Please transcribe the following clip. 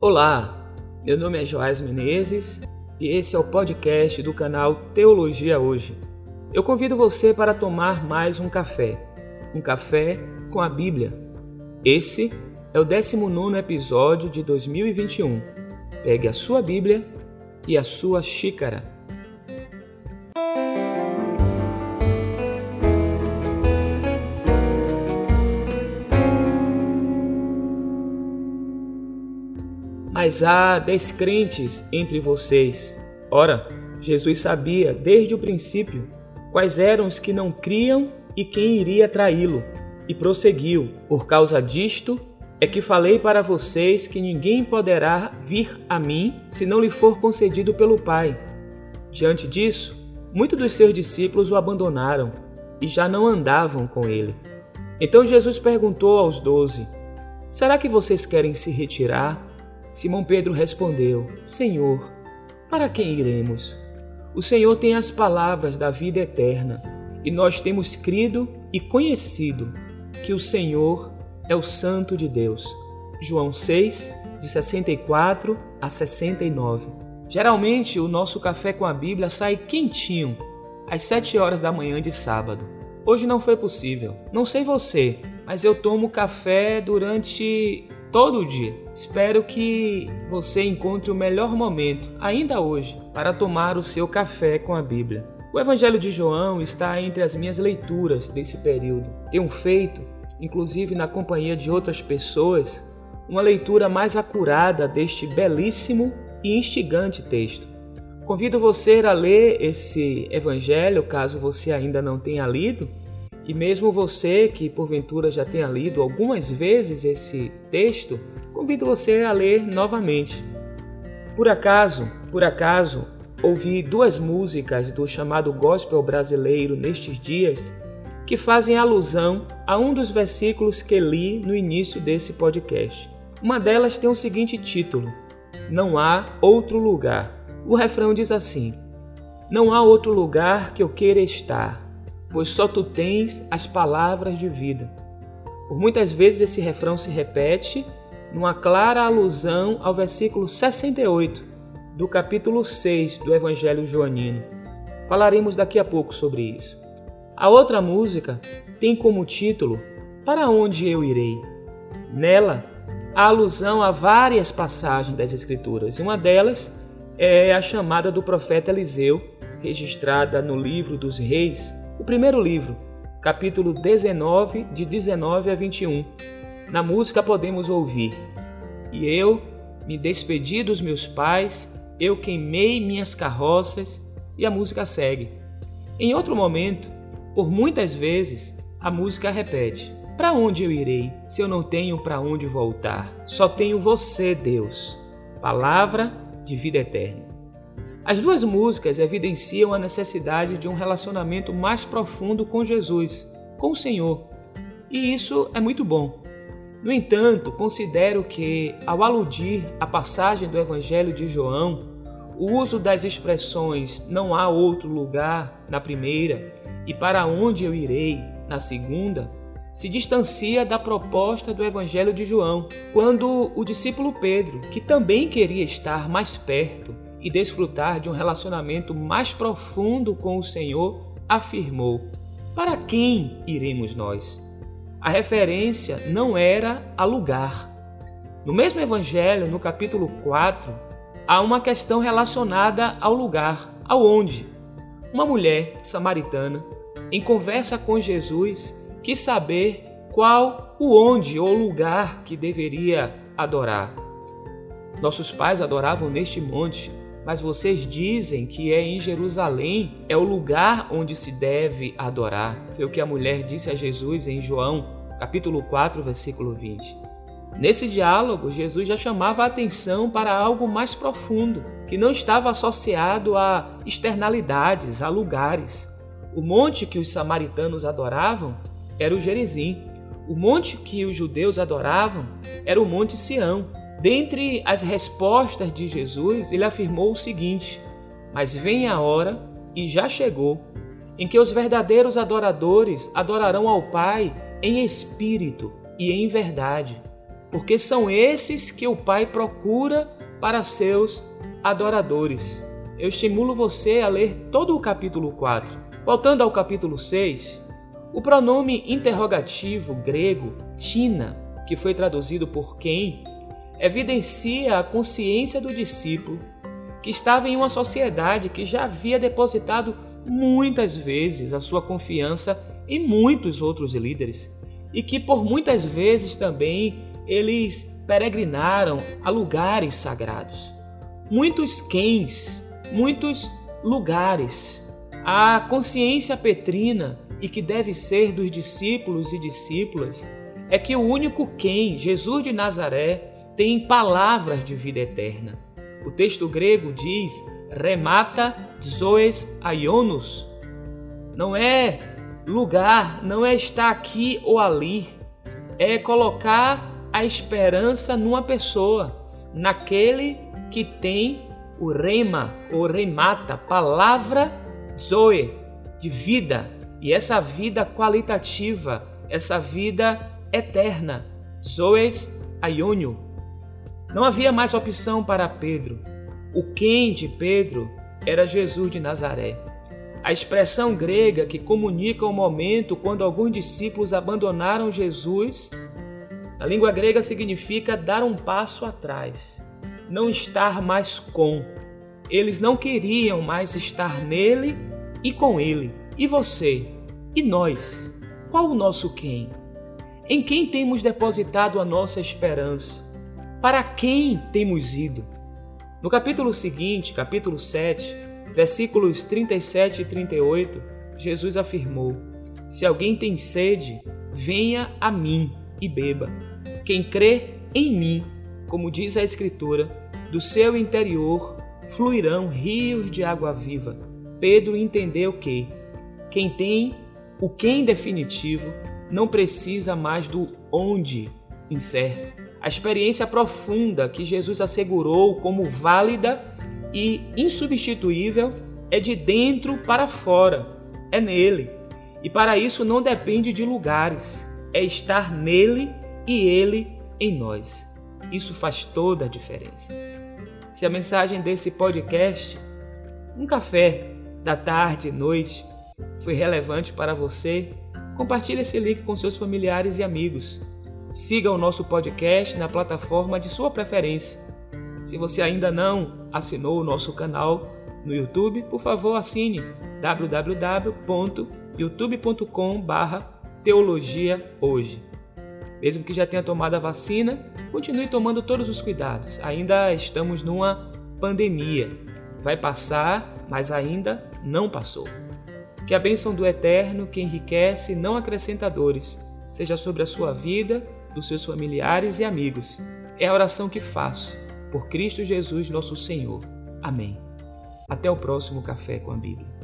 Olá, meu nome é Joás Menezes e esse é o podcast do canal Teologia Hoje. Eu convido você para tomar mais um café, um café com a Bíblia. Esse é o 19 episódio de 2021. Pegue a sua Bíblia e a sua xícara. Mas há descrentes entre vocês. Ora, Jesus sabia desde o princípio quais eram os que não criam e quem iria traí-lo, e prosseguiu: Por causa disto é que falei para vocês que ninguém poderá vir a mim se não lhe for concedido pelo Pai. Diante disso, muitos dos seus discípulos o abandonaram e já não andavam com ele. Então Jesus perguntou aos doze: Será que vocês querem se retirar Simão Pedro respondeu: Senhor, para quem iremos? O Senhor tem as palavras da vida eterna, e nós temos crido e conhecido que o Senhor é o Santo de Deus. João 6, de 64 a 69. Geralmente o nosso café com a Bíblia sai quentinho às 7 horas da manhã de sábado. Hoje não foi possível. Não sei você, mas eu tomo café durante todo dia. Espero que você encontre o melhor momento, ainda hoje, para tomar o seu café com a Bíblia. O Evangelho de João está entre as minhas leituras desse período. Tenho feito, inclusive na companhia de outras pessoas, uma leitura mais acurada deste belíssimo e instigante texto. Convido você a ler esse evangelho, caso você ainda não tenha lido, e mesmo você que porventura já tenha lido algumas vezes esse texto, convido você a ler novamente. Por acaso, por acaso, ouvi duas músicas do chamado gospel brasileiro nestes dias que fazem alusão a um dos versículos que li no início desse podcast. Uma delas tem o seguinte título: Não há outro lugar. O refrão diz assim: Não há outro lugar que eu queira estar pois só tu tens as palavras de vida. Por muitas vezes esse refrão se repete numa clara alusão ao versículo 68 do capítulo 6 do Evangelho Joanino. Falaremos daqui a pouco sobre isso. A outra música tem como título Para onde eu irei? Nela, há alusão a várias passagens das Escrituras, e uma delas é a chamada do profeta Eliseu, registrada no livro dos Reis, o primeiro livro, capítulo 19, de 19 a 21. Na música podemos ouvir: E eu me despedi dos meus pais, eu queimei minhas carroças, e a música segue. Em outro momento, por muitas vezes, a música repete: Para onde eu irei se eu não tenho para onde voltar? Só tenho você, Deus, palavra de vida eterna. As duas músicas evidenciam a necessidade de um relacionamento mais profundo com Jesus, com o Senhor. E isso é muito bom. No entanto, considero que, ao aludir à passagem do Evangelho de João, o uso das expressões não há outro lugar na primeira e para onde eu irei na segunda se distancia da proposta do Evangelho de João, quando o discípulo Pedro, que também queria estar mais perto, e desfrutar de um relacionamento mais profundo com o Senhor, afirmou: Para quem iremos nós? A referência não era a lugar. No mesmo Evangelho, no capítulo 4, há uma questão relacionada ao lugar, ao onde. Uma mulher samaritana, em conversa com Jesus, quis saber qual o onde ou lugar que deveria adorar. Nossos pais adoravam neste monte, mas vocês dizem que é em Jerusalém, é o lugar onde se deve adorar. Foi o que a mulher disse a Jesus em João, capítulo 4, versículo 20. Nesse diálogo, Jesus já chamava a atenção para algo mais profundo, que não estava associado a externalidades, a lugares. O monte que os samaritanos adoravam era o Gerizim. O monte que os judeus adoravam era o Monte Sião. Dentre as respostas de Jesus, ele afirmou o seguinte: Mas vem a hora, e já chegou, em que os verdadeiros adoradores adorarão ao Pai em espírito e em verdade, porque são esses que o Pai procura para seus adoradores. Eu estimulo você a ler todo o capítulo 4. Voltando ao capítulo 6, o pronome interrogativo grego tina, que foi traduzido por quem, evidencia a consciência do discípulo que estava em uma sociedade que já havia depositado muitas vezes a sua confiança em muitos outros líderes e que por muitas vezes também eles peregrinaram a lugares sagrados. Muitos quens, muitos lugares. A consciência petrina e que deve ser dos discípulos e discípulas é que o único quem, Jesus de Nazaré, tem palavras de vida eterna. O texto grego diz remata zoes aionos. Não é lugar, não é estar aqui ou ali, é colocar a esperança numa pessoa, naquele que tem o rema ou remata, palavra zoe, de vida, e essa vida qualitativa, essa vida eterna, zoes aiônio. Não havia mais opção para Pedro. O quem de Pedro era Jesus de Nazaré. A expressão grega que comunica o momento quando alguns discípulos abandonaram Jesus, na língua grega significa dar um passo atrás, não estar mais com. Eles não queriam mais estar nele e com ele. E você? E nós? Qual o nosso quem? Em quem temos depositado a nossa esperança? Para quem temos ido? No capítulo seguinte, capítulo 7, versículos 37 e 38, Jesus afirmou: Se alguém tem sede, venha a mim e beba. Quem crê em mim, como diz a Escritura, do seu interior fluirão rios de água viva. Pedro entendeu que quem tem o quem definitivo não precisa mais do onde incerto. A experiência profunda que Jesus assegurou como válida e insubstituível é de dentro para fora, é nele. E para isso não depende de lugares, é estar nele e ele em nós. Isso faz toda a diferença. Se a mensagem desse podcast, um café da tarde, noite, foi relevante para você, compartilhe esse link com seus familiares e amigos. Siga o nosso podcast na plataforma de sua preferência. Se você ainda não assinou o nosso canal no YouTube, por favor assine www.youtube.com/teologia hoje. Mesmo que já tenha tomado a vacina, continue tomando todos os cuidados. Ainda estamos numa pandemia. Vai passar, mas ainda não passou. Que a bênção do Eterno, que enriquece, não acrescenta dores, seja sobre a sua vida, dos seus familiares e amigos. É a oração que faço, por Cristo Jesus, nosso Senhor. Amém. Até o próximo Café com a Bíblia.